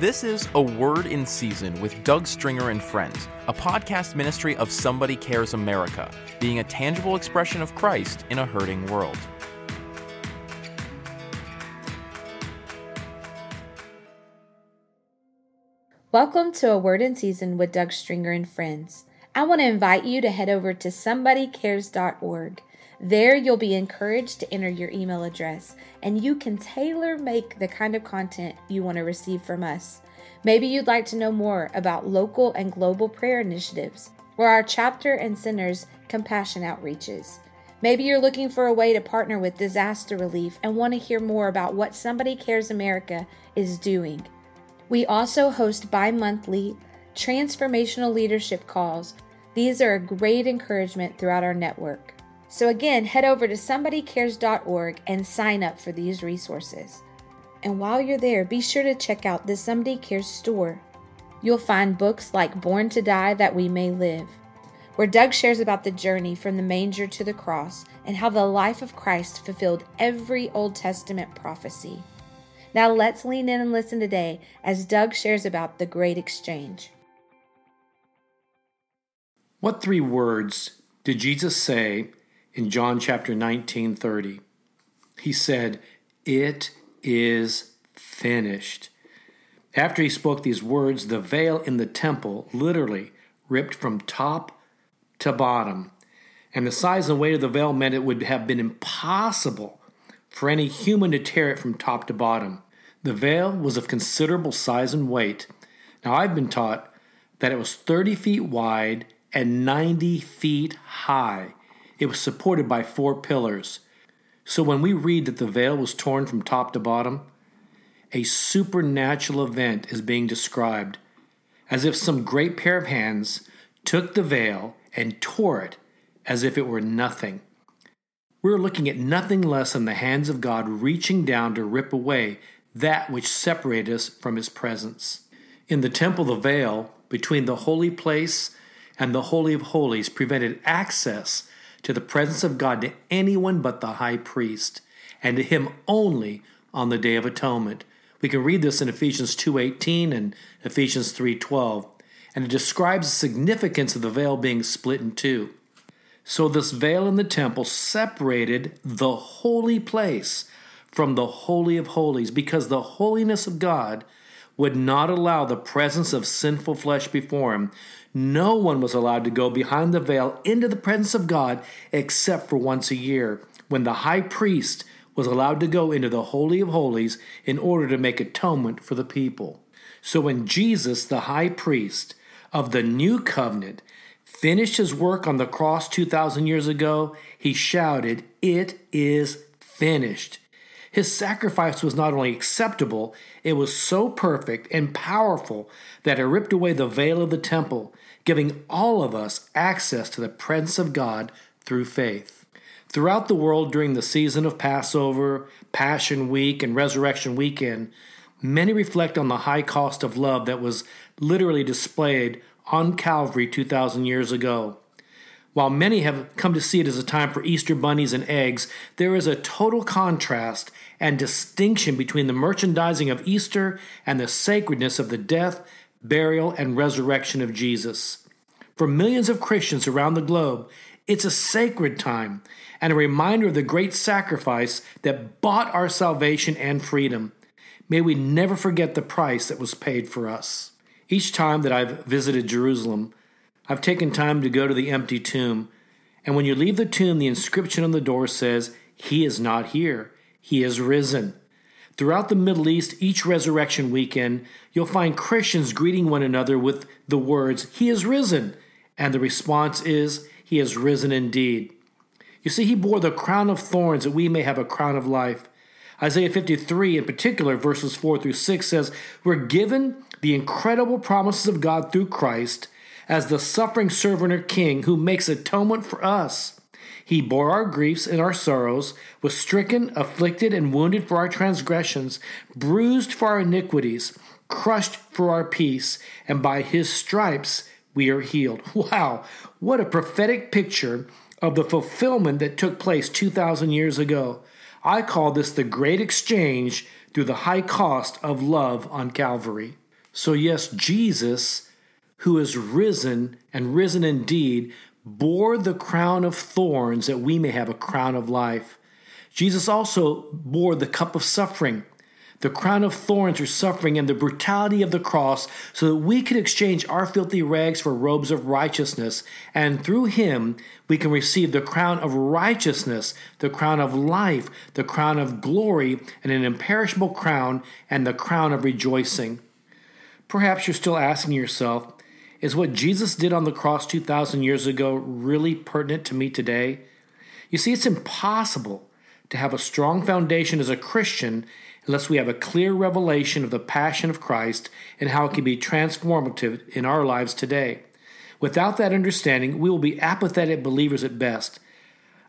This is A Word in Season with Doug Stringer and Friends, a podcast ministry of Somebody Cares America, being a tangible expression of Christ in a hurting world. Welcome to A Word in Season with Doug Stringer and Friends. I want to invite you to head over to somebodycares.org. There, you'll be encouraged to enter your email address and you can tailor make the kind of content you want to receive from us. Maybe you'd like to know more about local and global prayer initiatives or our chapter and centers compassion outreaches. Maybe you're looking for a way to partner with disaster relief and want to hear more about what Somebody Cares America is doing. We also host bi monthly transformational leadership calls. These are a great encouragement throughout our network. So, again, head over to somebodycares.org and sign up for these resources. And while you're there, be sure to check out the Somebody Cares store. You'll find books like Born to Die That We May Live, where Doug shares about the journey from the manger to the cross and how the life of Christ fulfilled every Old Testament prophecy. Now let's lean in and listen today as Doug shares about the great exchange. What three words did Jesus say in John chapter 19 30. He said, It is finished. After he spoke these words, the veil in the temple literally ripped from top to bottom. And the size and weight of the veil meant it would have been impossible for any human to tear it from top to bottom. The veil was of considerable size and weight. Now, I've been taught that it was 30 feet wide and 90 feet high. It was supported by four pillars. So when we read that the veil was torn from top to bottom, a supernatural event is being described, as if some great pair of hands took the veil and tore it as if it were nothing. We're looking at nothing less than the hands of God reaching down to rip away that which separated us from His presence. In the temple, the veil between the holy place and the Holy of Holies prevented access to the presence of God to anyone but the high priest, and to him only on the day of atonement. We can read this in Ephesians 2:18 and Ephesians 3:12, and it describes the significance of the veil being split in two. So this veil in the temple separated the holy place from the holy of holies because the holiness of God would not allow the presence of sinful flesh before him. No one was allowed to go behind the veil into the presence of God except for once a year, when the high priest was allowed to go into the Holy of Holies in order to make atonement for the people. So when Jesus, the high priest of the new covenant, finished his work on the cross 2,000 years ago, he shouted, It is finished. His sacrifice was not only acceptable, it was so perfect and powerful that it ripped away the veil of the temple, giving all of us access to the presence of God through faith. Throughout the world during the season of Passover, Passion Week, and Resurrection Weekend, many reflect on the high cost of love that was literally displayed on Calvary 2,000 years ago. While many have come to see it as a time for Easter bunnies and eggs, there is a total contrast and distinction between the merchandising of Easter and the sacredness of the death, burial, and resurrection of Jesus. For millions of Christians around the globe, it's a sacred time and a reminder of the great sacrifice that bought our salvation and freedom. May we never forget the price that was paid for us. Each time that I've visited Jerusalem, I've taken time to go to the empty tomb. And when you leave the tomb, the inscription on the door says, He is not here, He is risen. Throughout the Middle East, each resurrection weekend, you'll find Christians greeting one another with the words, He is risen. And the response is, He is risen indeed. You see, He bore the crown of thorns that we may have a crown of life. Isaiah 53, in particular, verses 4 through 6 says, We're given the incredible promises of God through Christ as the suffering servant or king who makes atonement for us. He bore our griefs and our sorrows, was stricken, afflicted, and wounded for our transgressions, bruised for our iniquities, crushed for our peace, and by his stripes we are healed. Wow, what a prophetic picture of the fulfillment that took place 2,000 years ago. I call this the great exchange through the high cost of love on Calvary. So, yes, Jesus, who is risen and risen indeed, bore the crown of thorns that we may have a crown of life. Jesus also bore the cup of suffering, the crown of thorns or suffering, and the brutality of the cross, so that we could exchange our filthy rags for robes of righteousness. And through him, we can receive the crown of righteousness, the crown of life, the crown of glory, and an imperishable crown, and the crown of rejoicing. Perhaps you're still asking yourself, is what Jesus did on the cross 2,000 years ago really pertinent to me today? You see, it's impossible to have a strong foundation as a Christian unless we have a clear revelation of the passion of Christ and how it can be transformative in our lives today. Without that understanding, we will be apathetic believers at best.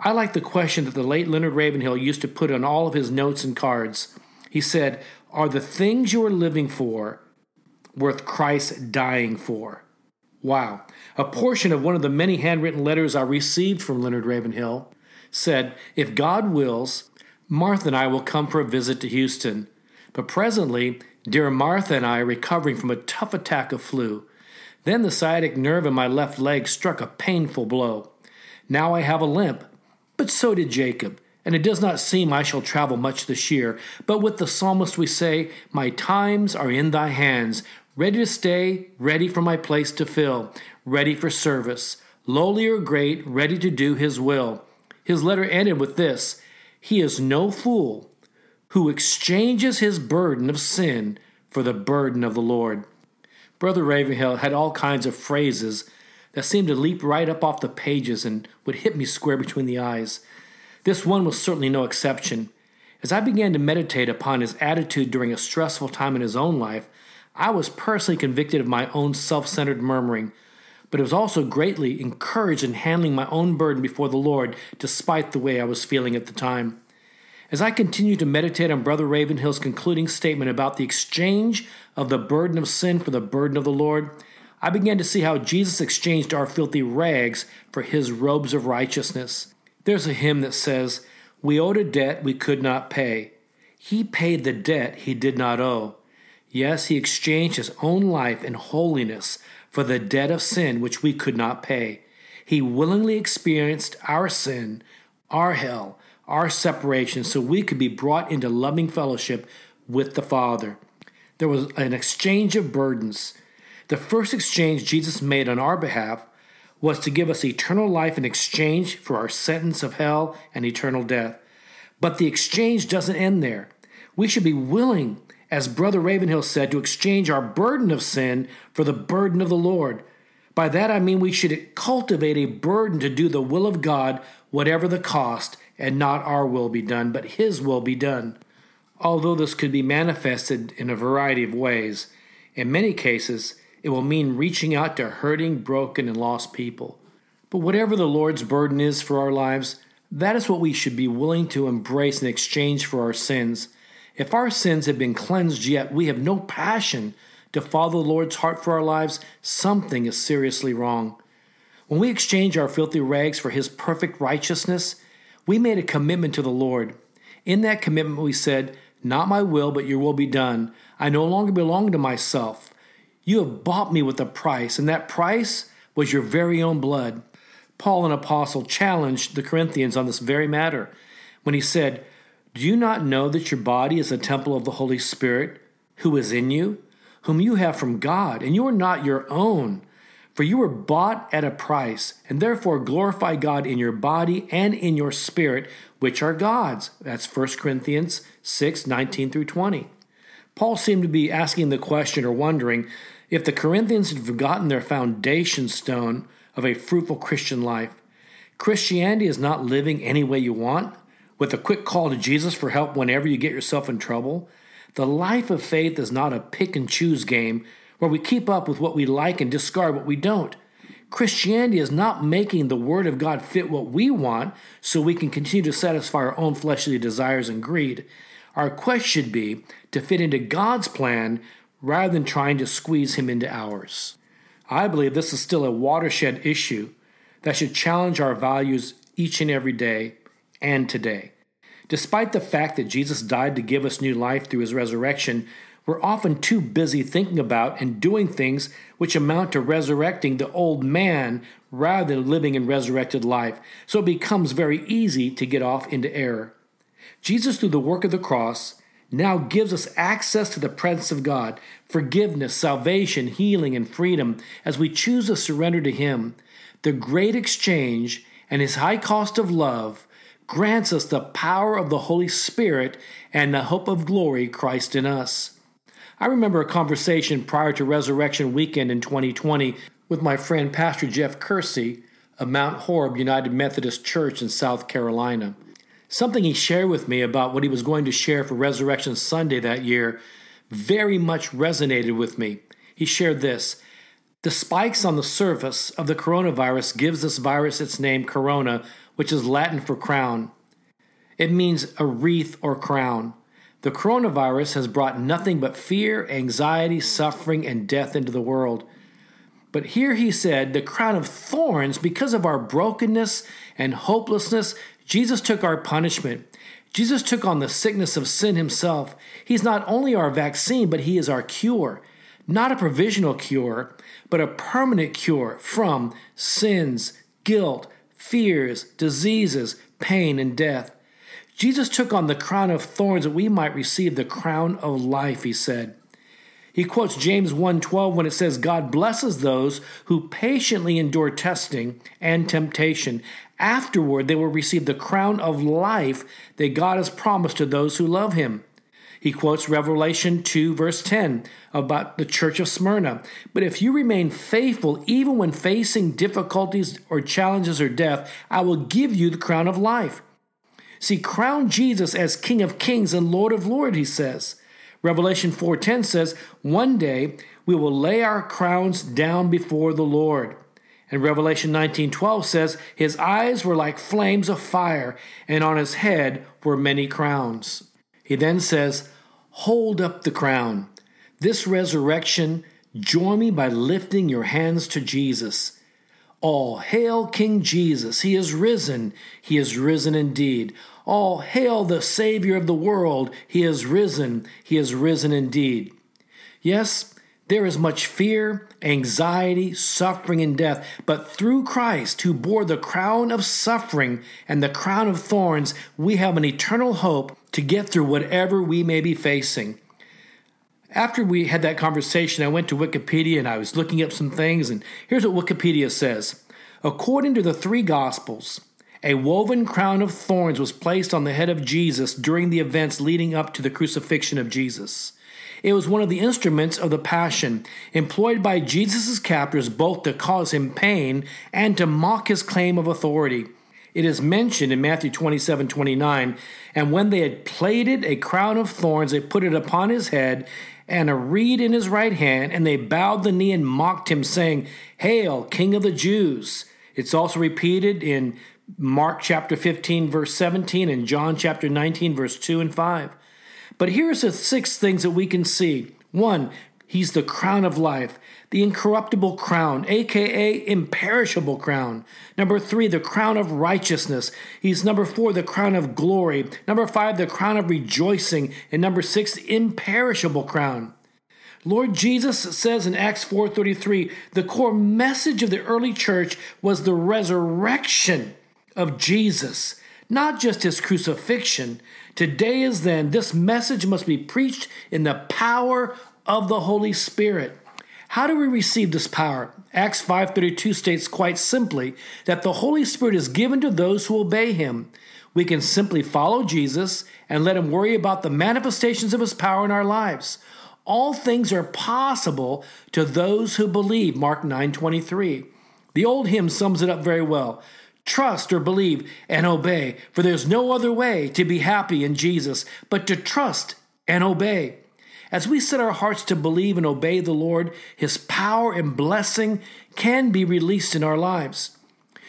I like the question that the late Leonard Ravenhill used to put on all of his notes and cards. He said, Are the things you are living for worth Christ dying for? Wow. A portion of one of the many handwritten letters I received from Leonard Ravenhill said, If God wills, Martha and I will come for a visit to Houston. But presently, dear Martha and I are recovering from a tough attack of flu. Then the sciatic nerve in my left leg struck a painful blow. Now I have a limp. But so did Jacob, and it does not seem I shall travel much this year. But with the psalmist we say, My times are in thy hands, ready to stay, ready for my place to fill, ready for service, lowly or great, ready to do his will. His letter ended with this he is no fool who exchanges his burden of sin for the burden of the Lord. Brother Ravenhill had all kinds of phrases that seemed to leap right up off the pages and would hit me square between the eyes. This one was certainly no exception. As I began to meditate upon his attitude during a stressful time in his own life, I was personally convicted of my own self centered murmuring, but it was also greatly encouraged in handling my own burden before the Lord, despite the way I was feeling at the time. As I continued to meditate on Brother Ravenhill's concluding statement about the exchange of the burden of sin for the burden of the Lord, I began to see how Jesus exchanged our filthy rags for his robes of righteousness. There's a hymn that says, We owed a debt we could not pay. He paid the debt he did not owe. Yes, he exchanged his own life in holiness for the debt of sin which we could not pay. He willingly experienced our sin, our hell, our separation, so we could be brought into loving fellowship with the Father. There was an exchange of burdens. The first exchange Jesus made on our behalf was to give us eternal life in exchange for our sentence of hell and eternal death. But the exchange doesn't end there. We should be willing as Brother Ravenhill said, to exchange our burden of sin for the burden of the Lord. By that I mean we should cultivate a burden to do the will of God, whatever the cost, and not our will be done, but His will be done. Although this could be manifested in a variety of ways, in many cases, it will mean reaching out to hurting, broken, and lost people. But whatever the Lord's burden is for our lives, that is what we should be willing to embrace in exchange for our sins. If our sins have been cleansed yet we have no passion to follow the Lord's heart for our lives, something is seriously wrong. When we exchange our filthy rags for His perfect righteousness, we made a commitment to the Lord. In that commitment, we said, Not my will, but your will be done. I no longer belong to myself. You have bought me with a price, and that price was your very own blood. Paul, an apostle, challenged the Corinthians on this very matter when he said, do you not know that your body is a temple of the Holy Spirit who is in you, whom you have from God, and you are not your own? For you were bought at a price, and therefore glorify God in your body and in your spirit, which are God's. That's 1 Corinthians 6 19 through 20. Paul seemed to be asking the question or wondering if the Corinthians had forgotten their foundation stone of a fruitful Christian life. Christianity is not living any way you want, with a quick call to Jesus for help whenever you get yourself in trouble. The life of faith is not a pick and choose game where we keep up with what we like and discard what we don't. Christianity is not making the Word of God fit what we want so we can continue to satisfy our own fleshly desires and greed. Our quest should be to fit into God's plan rather than trying to squeeze Him into ours. I believe this is still a watershed issue that should challenge our values each and every day and today. Despite the fact that Jesus died to give us new life through his resurrection, We're often too busy thinking about and doing things which amount to resurrecting the old man rather than living in resurrected life, so it becomes very easy to get off into error. Jesus, through the work of the cross, now gives us access to the presence of God, forgiveness, salvation, healing, and freedom as we choose to surrender to Him. The great exchange and His high cost of love grants us the power of the Holy Spirit and the hope of glory Christ in us. I remember a conversation prior to Resurrection Weekend in 2020 with my friend Pastor Jeff Kersey of Mount Horeb United Methodist Church in South Carolina. Something he shared with me about what he was going to share for Resurrection Sunday that year very much resonated with me. He shared this The spikes on the surface of the coronavirus gives this virus its name corona, which is Latin for crown. It means a wreath or crown. The coronavirus has brought nothing but fear, anxiety, suffering, and death into the world. But here he said, the crown of thorns, because of our brokenness and hopelessness, Jesus took our punishment. Jesus took on the sickness of sin himself. He's not only our vaccine, but he is our cure. Not a provisional cure, but a permanent cure from sins, guilt, fears, diseases, pain, and death. Jesus took on the crown of thorns that we might receive the crown of life, he said. He quotes James 1:12 when it says God blesses those who patiently endure testing and temptation. Afterward they will receive the crown of life that God has promised to those who love him. He quotes Revelation 2, verse 10 about the church of Smyrna. But if you remain faithful, even when facing difficulties or challenges or death, I will give you the crown of life. See, crown Jesus as King of Kings and Lord of Lords, he says. Revelation 4:10 says, "One day we will lay our crowns down before the Lord." And Revelation 19:12 says, "His eyes were like flames of fire, and on his head were many crowns." He then says, "Hold up the crown. This resurrection, join me by lifting your hands to Jesus." All hail King Jesus. He is risen. He is risen indeed. All hail the Savior of the world. He is risen. He is risen indeed. Yes, there is much fear, anxiety, suffering, and death, but through Christ, who bore the crown of suffering and the crown of thorns, we have an eternal hope to get through whatever we may be facing. After we had that conversation, I went to Wikipedia and I was looking up some things, and here's what Wikipedia says According to the three Gospels, a woven crown of thorns was placed on the head of Jesus during the events leading up to the crucifixion of Jesus. It was one of the instruments of the Passion, employed by Jesus' captors both to cause him pain and to mock his claim of authority. It is mentioned in Matthew 27 29, and when they had plaited a crown of thorns, they put it upon his head, and a reed in his right hand, and they bowed the knee and mocked him, saying, Hail, King of the Jews! It's also repeated in Mark chapter 15, verse 17, and John chapter 19, verse 2 and 5. But here's the six things that we can see. One, he's the crown of life, the incorruptible crown, aka imperishable crown. Number three, the crown of righteousness. He's number four, the crown of glory. Number five, the crown of rejoicing. And number six, imperishable crown. Lord Jesus says in Acts 4:33, the core message of the early church was the resurrection of Jesus, not just his crucifixion. Today is then this message must be preached in the power of the Holy Spirit. How do we receive this power? Acts 5:32 states quite simply that the Holy Spirit is given to those who obey him. We can simply follow Jesus and let him worry about the manifestations of his power in our lives. All things are possible to those who believe. Mark 9:23. The old hymn sums it up very well. Trust or believe and obey, for there's no other way to be happy in Jesus but to trust and obey. As we set our hearts to believe and obey the Lord, His power and blessing can be released in our lives.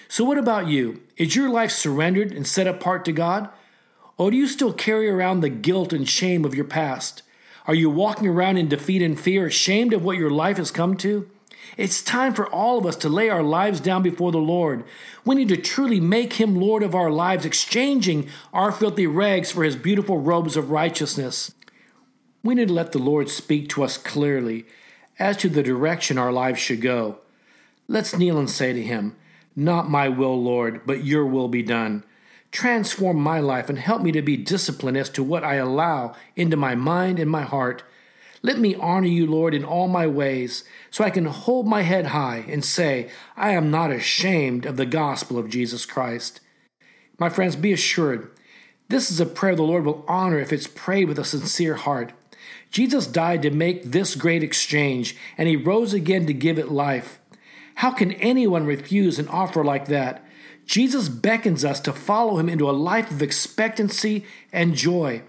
So, what about you? Is your life surrendered and set apart to God? Or do you still carry around the guilt and shame of your past? Are you walking around in defeat and fear, ashamed of what your life has come to? It's time for all of us to lay our lives down before the Lord. We need to truly make Him Lord of our lives, exchanging our filthy rags for His beautiful robes of righteousness. We need to let the Lord speak to us clearly as to the direction our lives should go. Let's kneel and say to Him, Not my will, Lord, but your will be done. Transform my life and help me to be disciplined as to what I allow into my mind and my heart. Let me honor you, Lord, in all my ways, so I can hold my head high and say, I am not ashamed of the gospel of Jesus Christ. My friends, be assured, this is a prayer the Lord will honor if it's prayed with a sincere heart. Jesus died to make this great exchange, and he rose again to give it life. How can anyone refuse an offer like that? Jesus beckons us to follow him into a life of expectancy and joy.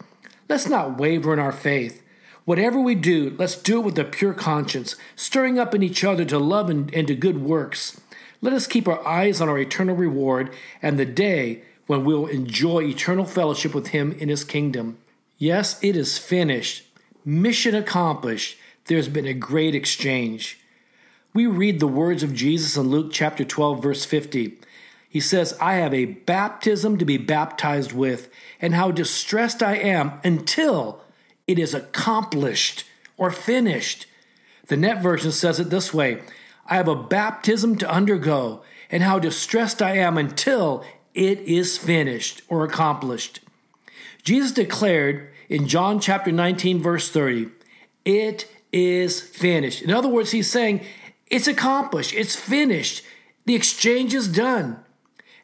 Let's not waver in our faith. Whatever we do, let's do it with a pure conscience, stirring up in each other to love and, and to good works. Let us keep our eyes on our eternal reward and the day when we'll enjoy eternal fellowship with Him in His kingdom. Yes, it is finished. Mission accomplished. There's been a great exchange. We read the words of Jesus in Luke chapter 12, verse 50. He says, I have a baptism to be baptized with, and how distressed I am until it is accomplished or finished. The net version says it this way I have a baptism to undergo, and how distressed I am until it is finished or accomplished. Jesus declared in John chapter 19, verse 30, it is finished. In other words, he's saying, it's accomplished, it's finished, the exchange is done.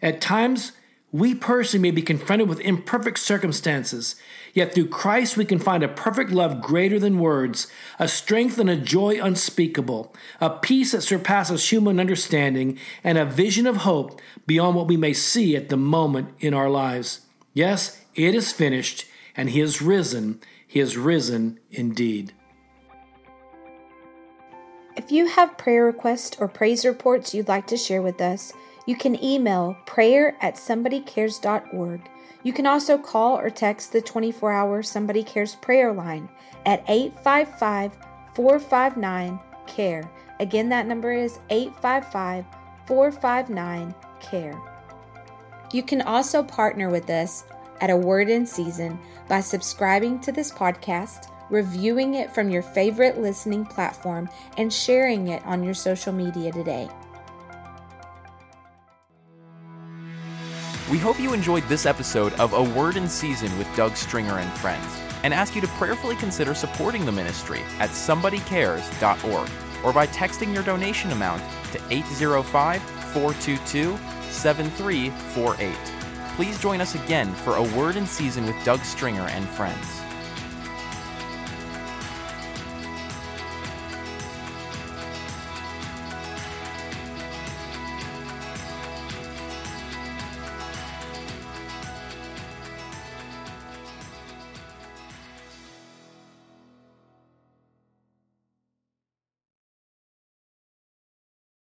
At times, we personally may be confronted with imperfect circumstances, yet through Christ we can find a perfect love greater than words, a strength and a joy unspeakable, a peace that surpasses human understanding, and a vision of hope beyond what we may see at the moment in our lives. Yes, it is finished, and he is risen. He is risen indeed. If you have prayer requests or praise reports you'd like to share with us, you can email prayer at somebodycares.org. You can also call or text the 24 hour Somebody Cares prayer line at 855 459 CARE. Again, that number is 855 459 CARE. You can also partner with us at A Word in Season by subscribing to this podcast, reviewing it from your favorite listening platform, and sharing it on your social media today. We hope you enjoyed this episode of A Word in Season with Doug Stringer and friends, and ask you to prayerfully consider supporting the ministry at somebodycares.org or by texting your donation amount to 805 422 7348. Please join us again for A Word in Season with Doug Stringer and friends.